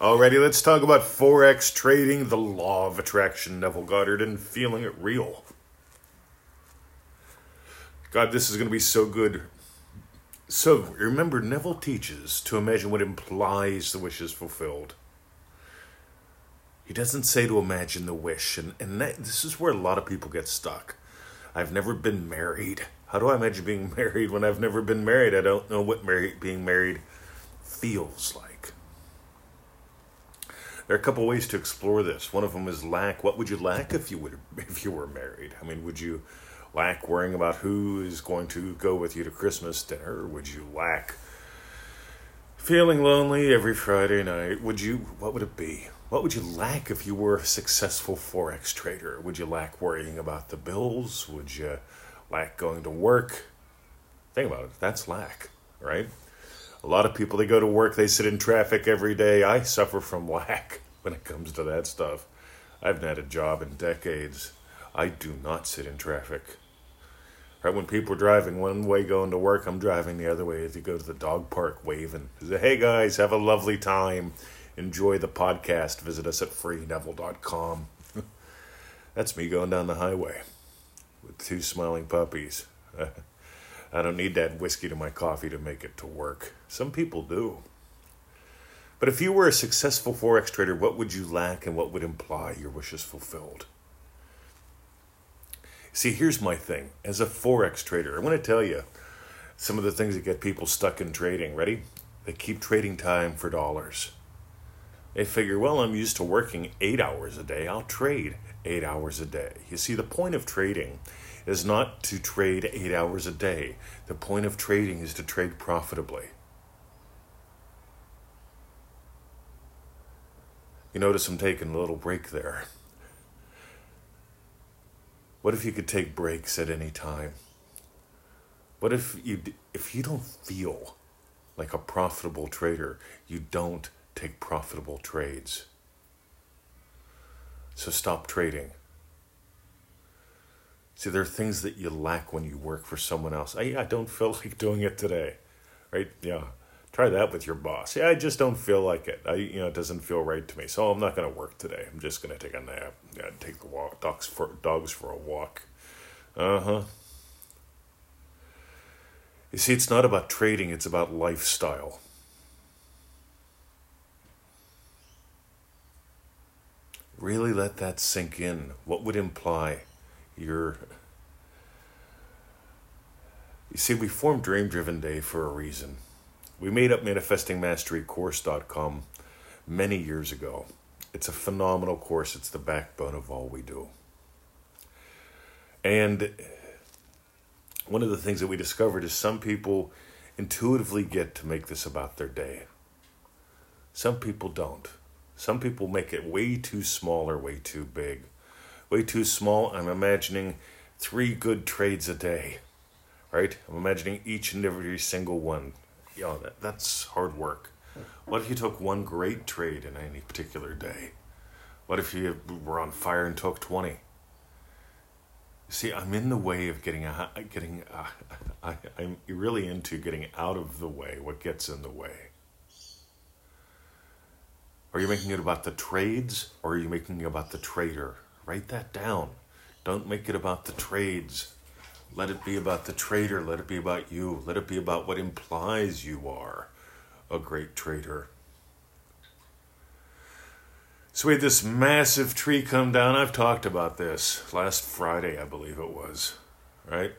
Alrighty, let's talk about Forex trading, the law of attraction, Neville Goddard, and feeling it real. God, this is going to be so good. So, remember, Neville teaches to imagine what implies the wish is fulfilled. He doesn't say to imagine the wish, and, and that, this is where a lot of people get stuck. I've never been married. How do I imagine being married when I've never been married? I don't know what married, being married feels like. There are a couple ways to explore this. One of them is lack. What would you lack if you would if you were married? I mean, would you lack worrying about who is going to go with you to Christmas dinner? Would you lack feeling lonely every Friday night? Would you? What would it be? What would you lack if you were a successful forex trader? Would you lack worrying about the bills? Would you lack going to work? Think about it. That's lack, right? A lot of people they go to work, they sit in traffic every day. I suffer from lack when it comes to that stuff. I haven't had a job in decades. I do not sit in traffic. Right when people are driving one way going to work, I'm driving the other way as you go to the dog park waving. Say, hey guys, have a lovely time. Enjoy the podcast. Visit us at freeneville.com. That's me going down the highway with two smiling puppies. I don't need that whiskey to my coffee to make it to work. Some people do. But if you were a successful Forex trader, what would you lack and what would imply your wishes fulfilled? See, here's my thing. As a Forex trader, I want to tell you some of the things that get people stuck in trading. Ready? They keep trading time for dollars. They figure, well, I'm used to working eight hours a day, I'll trade eight hours a day. You see, the point of trading is not to trade eight hours a day, the point of trading is to trade profitably. You notice I'm taking a little break there. What if you could take breaks at any time? What if you if you don't feel like a profitable trader, you don't take profitable trades. So stop trading. See, there are things that you lack when you work for someone else. I, I don't feel like doing it today, right? Yeah, try that with your boss. Yeah, I just don't feel like it. I, you know, it doesn't feel right to me. So I'm not going to work today. I'm just going to take a nap. Yeah, take the walk, dogs for dogs for a walk. Uh huh. You see, it's not about trading. It's about lifestyle. Really let that sink in. What would imply your. You see, we formed Dream Driven Day for a reason. We made up ManifestingMasteryCourse.com many years ago. It's a phenomenal course, it's the backbone of all we do. And one of the things that we discovered is some people intuitively get to make this about their day, some people don't. Some people make it way too small or way too big. Way too small, I'm imagining three good trades a day, right? I'm imagining each and every single one. Know, that, that's hard work. What if you took one great trade in any particular day? What if you were on fire and took 20? See, I'm in the way of getting a, getting. A, I, I'm really into getting out of the way. What gets in the way? Are you making it about the trades or are you making it about the trader? Write that down. Don't make it about the trades. Let it be about the trader. Let it be about you. Let it be about what implies you are a great trader. So we had this massive tree come down. I've talked about this last Friday, I believe it was, right?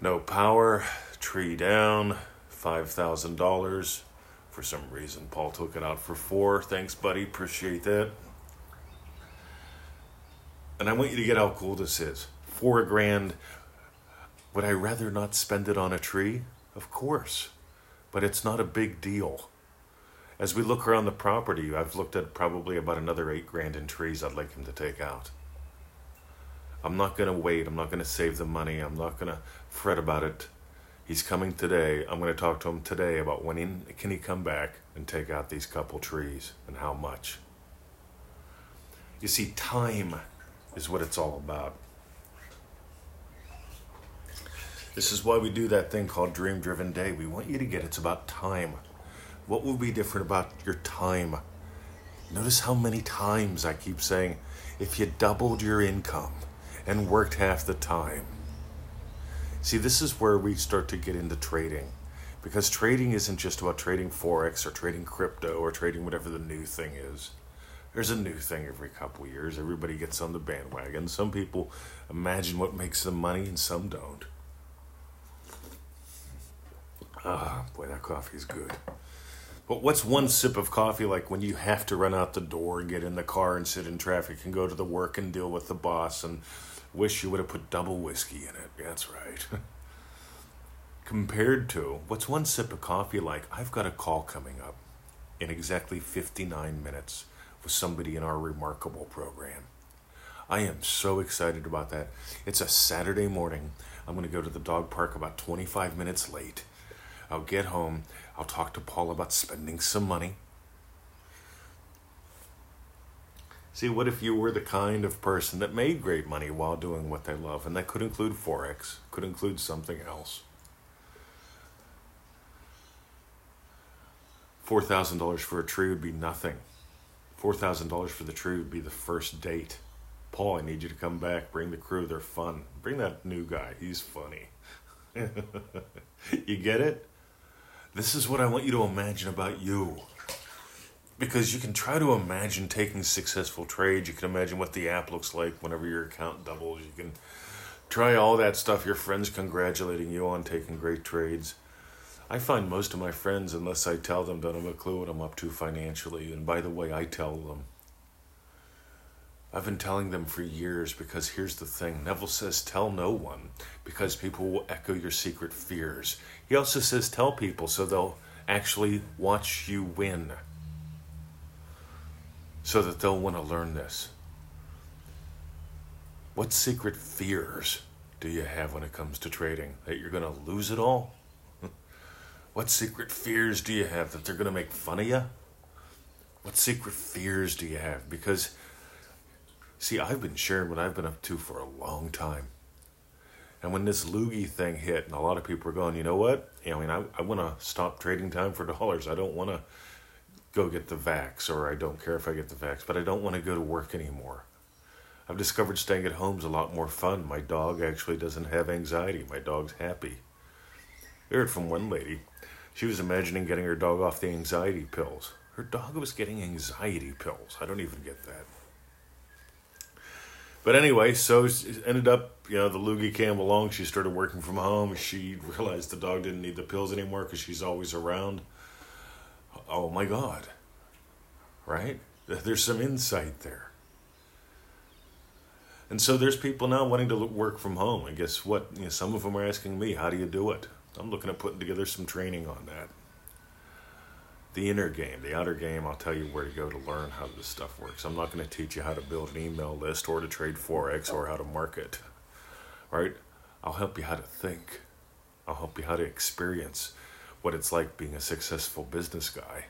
No power, tree down, $5,000 for some reason. Paul took it out for four. Thanks, buddy. Appreciate that. And I want you to get how cool this is. Four grand. Would I rather not spend it on a tree? Of course. But it's not a big deal. As we look around the property, I've looked at probably about another eight grand in trees I'd like him to take out. I'm not going to wait. I'm not going to save the money. I'm not going to fret about it He's coming today. I'm going to talk to him today about when he, can he come back and take out these couple trees and how much. You see, time is what it's all about. This is why we do that thing called Dream Driven Day. We want you to get it's about time. What would be different about your time? Notice how many times I keep saying, if you doubled your income and worked half the time. See, this is where we start to get into trading. Because trading isn't just about trading Forex or trading crypto or trading whatever the new thing is. There's a new thing every couple years. Everybody gets on the bandwagon. Some people imagine what makes them money and some don't. Ah, boy, that coffee is good. But what's one sip of coffee like when you have to run out the door and get in the car and sit in traffic and go to the work and deal with the boss and wish you would have put double whiskey in it? That's right. Compared to what's one sip of coffee like? I've got a call coming up in exactly 59 minutes with somebody in our remarkable program. I am so excited about that. It's a Saturday morning. I'm going to go to the dog park about 25 minutes late. I'll get home. I'll talk to Paul about spending some money. See, what if you were the kind of person that made great money while doing what they love? And that could include Forex, could include something else. $4,000 for a tree would be nothing. $4,000 for the tree would be the first date. Paul, I need you to come back. Bring the crew. They're fun. Bring that new guy. He's funny. you get it? This is what I want you to imagine about you. Because you can try to imagine taking successful trades. You can imagine what the app looks like whenever your account doubles. You can try all that stuff. Your friends congratulating you on taking great trades. I find most of my friends, unless I tell them, don't have a clue what I'm up to financially. And by the way, I tell them. I've been telling them for years because here's the thing Neville says, tell no one because people will echo your secret fears. He also says, tell people so they'll actually watch you win, so that they'll want to learn this. What secret fears do you have when it comes to trading? That you're going to lose it all? What secret fears do you have that they're going to make fun of you? What secret fears do you have? Because See, I've been sharing what I've been up to for a long time. And when this loogie thing hit, and a lot of people were going, you know what? I mean, I, I want to stop trading time for dollars. I don't want to go get the vax, or I don't care if I get the vax, but I don't want to go to work anymore. I've discovered staying at home is a lot more fun. My dog actually doesn't have anxiety. My dog's happy. I heard from one lady. She was imagining getting her dog off the anxiety pills. Her dog was getting anxiety pills. I don't even get that. But anyway, so it ended up, you know, the loogie came along. She started working from home. She realized the dog didn't need the pills anymore because she's always around. Oh my God. Right? There's some insight there. And so there's people now wanting to work from home. And guess what? You know, some of them are asking me, how do you do it? I'm looking at putting together some training on that the inner game, the outer game, I'll tell you where to go to learn how this stuff works. I'm not going to teach you how to build an email list or to trade Forex or how to market, right? I'll help you how to think. I'll help you how to experience what it's like being a successful business guy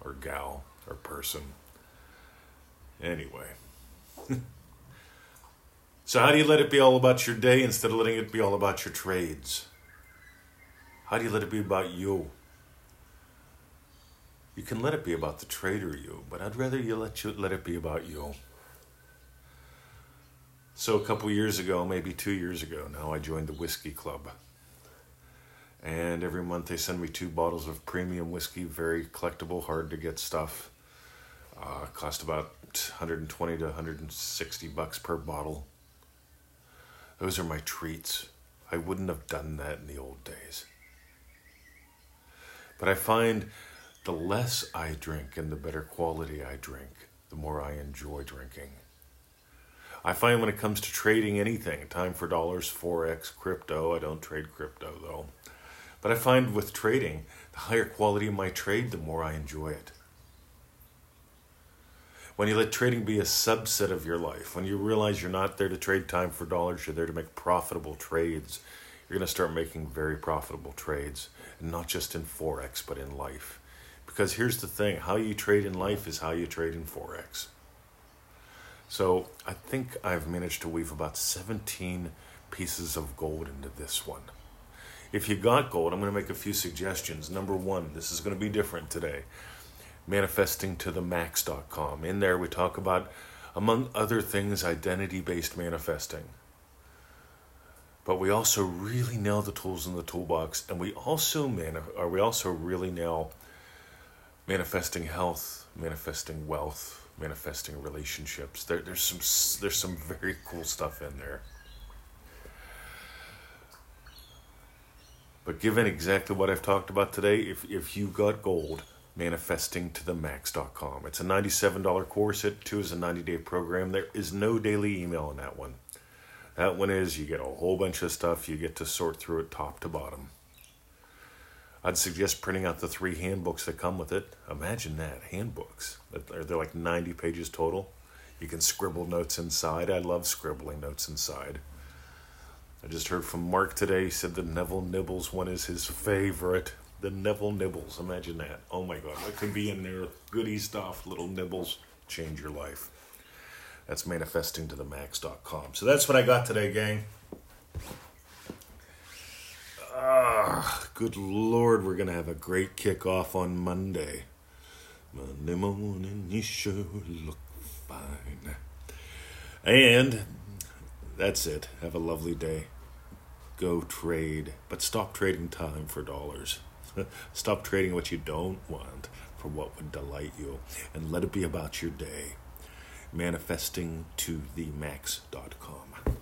or gal or person. Anyway. so, how do you let it be all about your day instead of letting it be all about your trades? How do you let it be about you? You can let it be about the trader you, but I'd rather you let you let it be about you. So a couple years ago, maybe two years ago now, I joined the whiskey club. And every month they send me two bottles of premium whiskey, very collectible, hard to get stuff. Uh, cost about 120 to 160 bucks per bottle. Those are my treats. I wouldn't have done that in the old days. But I find the less I drink and the better quality I drink, the more I enjoy drinking. I find when it comes to trading anything, time for dollars, Forex, crypto, I don't trade crypto though. But I find with trading, the higher quality of my trade, the more I enjoy it. When you let trading be a subset of your life, when you realize you're not there to trade time for dollars, you're there to make profitable trades, you're going to start making very profitable trades, and not just in Forex, but in life. Because here's the thing how you trade in life is how you trade in Forex. So I think I've managed to weave about 17 pieces of gold into this one. If you got gold, I'm going to make a few suggestions. Number one, this is going to be different today. Manifesting to the max.com. In there, we talk about, among other things, identity based manifesting. But we also really nail the tools in the toolbox, and we also man, or we also really nail manifesting health, manifesting wealth, manifesting relationships. There, there's some there's some very cool stuff in there. But given exactly what I've talked about today, if, if you got gold, manifesting to the max.com. It's a $97 course. It too is a 90 day program. There is no daily email in that one. That one is you get a whole bunch of stuff. You get to sort through it top to bottom. I'd suggest printing out the three handbooks that come with it. Imagine that handbooks. They're like 90 pages total. You can scribble notes inside. I love scribbling notes inside. I just heard from Mark today. He said the Neville Nibbles one is his favorite. The Neville Nibbles. Imagine that. Oh my God. What can be in there? Goody stuff, little nibbles. Change your life. That's manifesting to the max.com. So that's what I got today, gang. Ah, good Lord, we're going to have a great kickoff on Monday. Monday morning, you sure look fine. And that's it. Have a lovely day. Go trade, but stop trading time for dollars. stop trading what you don't want for what would delight you, and let it be about your day. Manifesting to the max.com.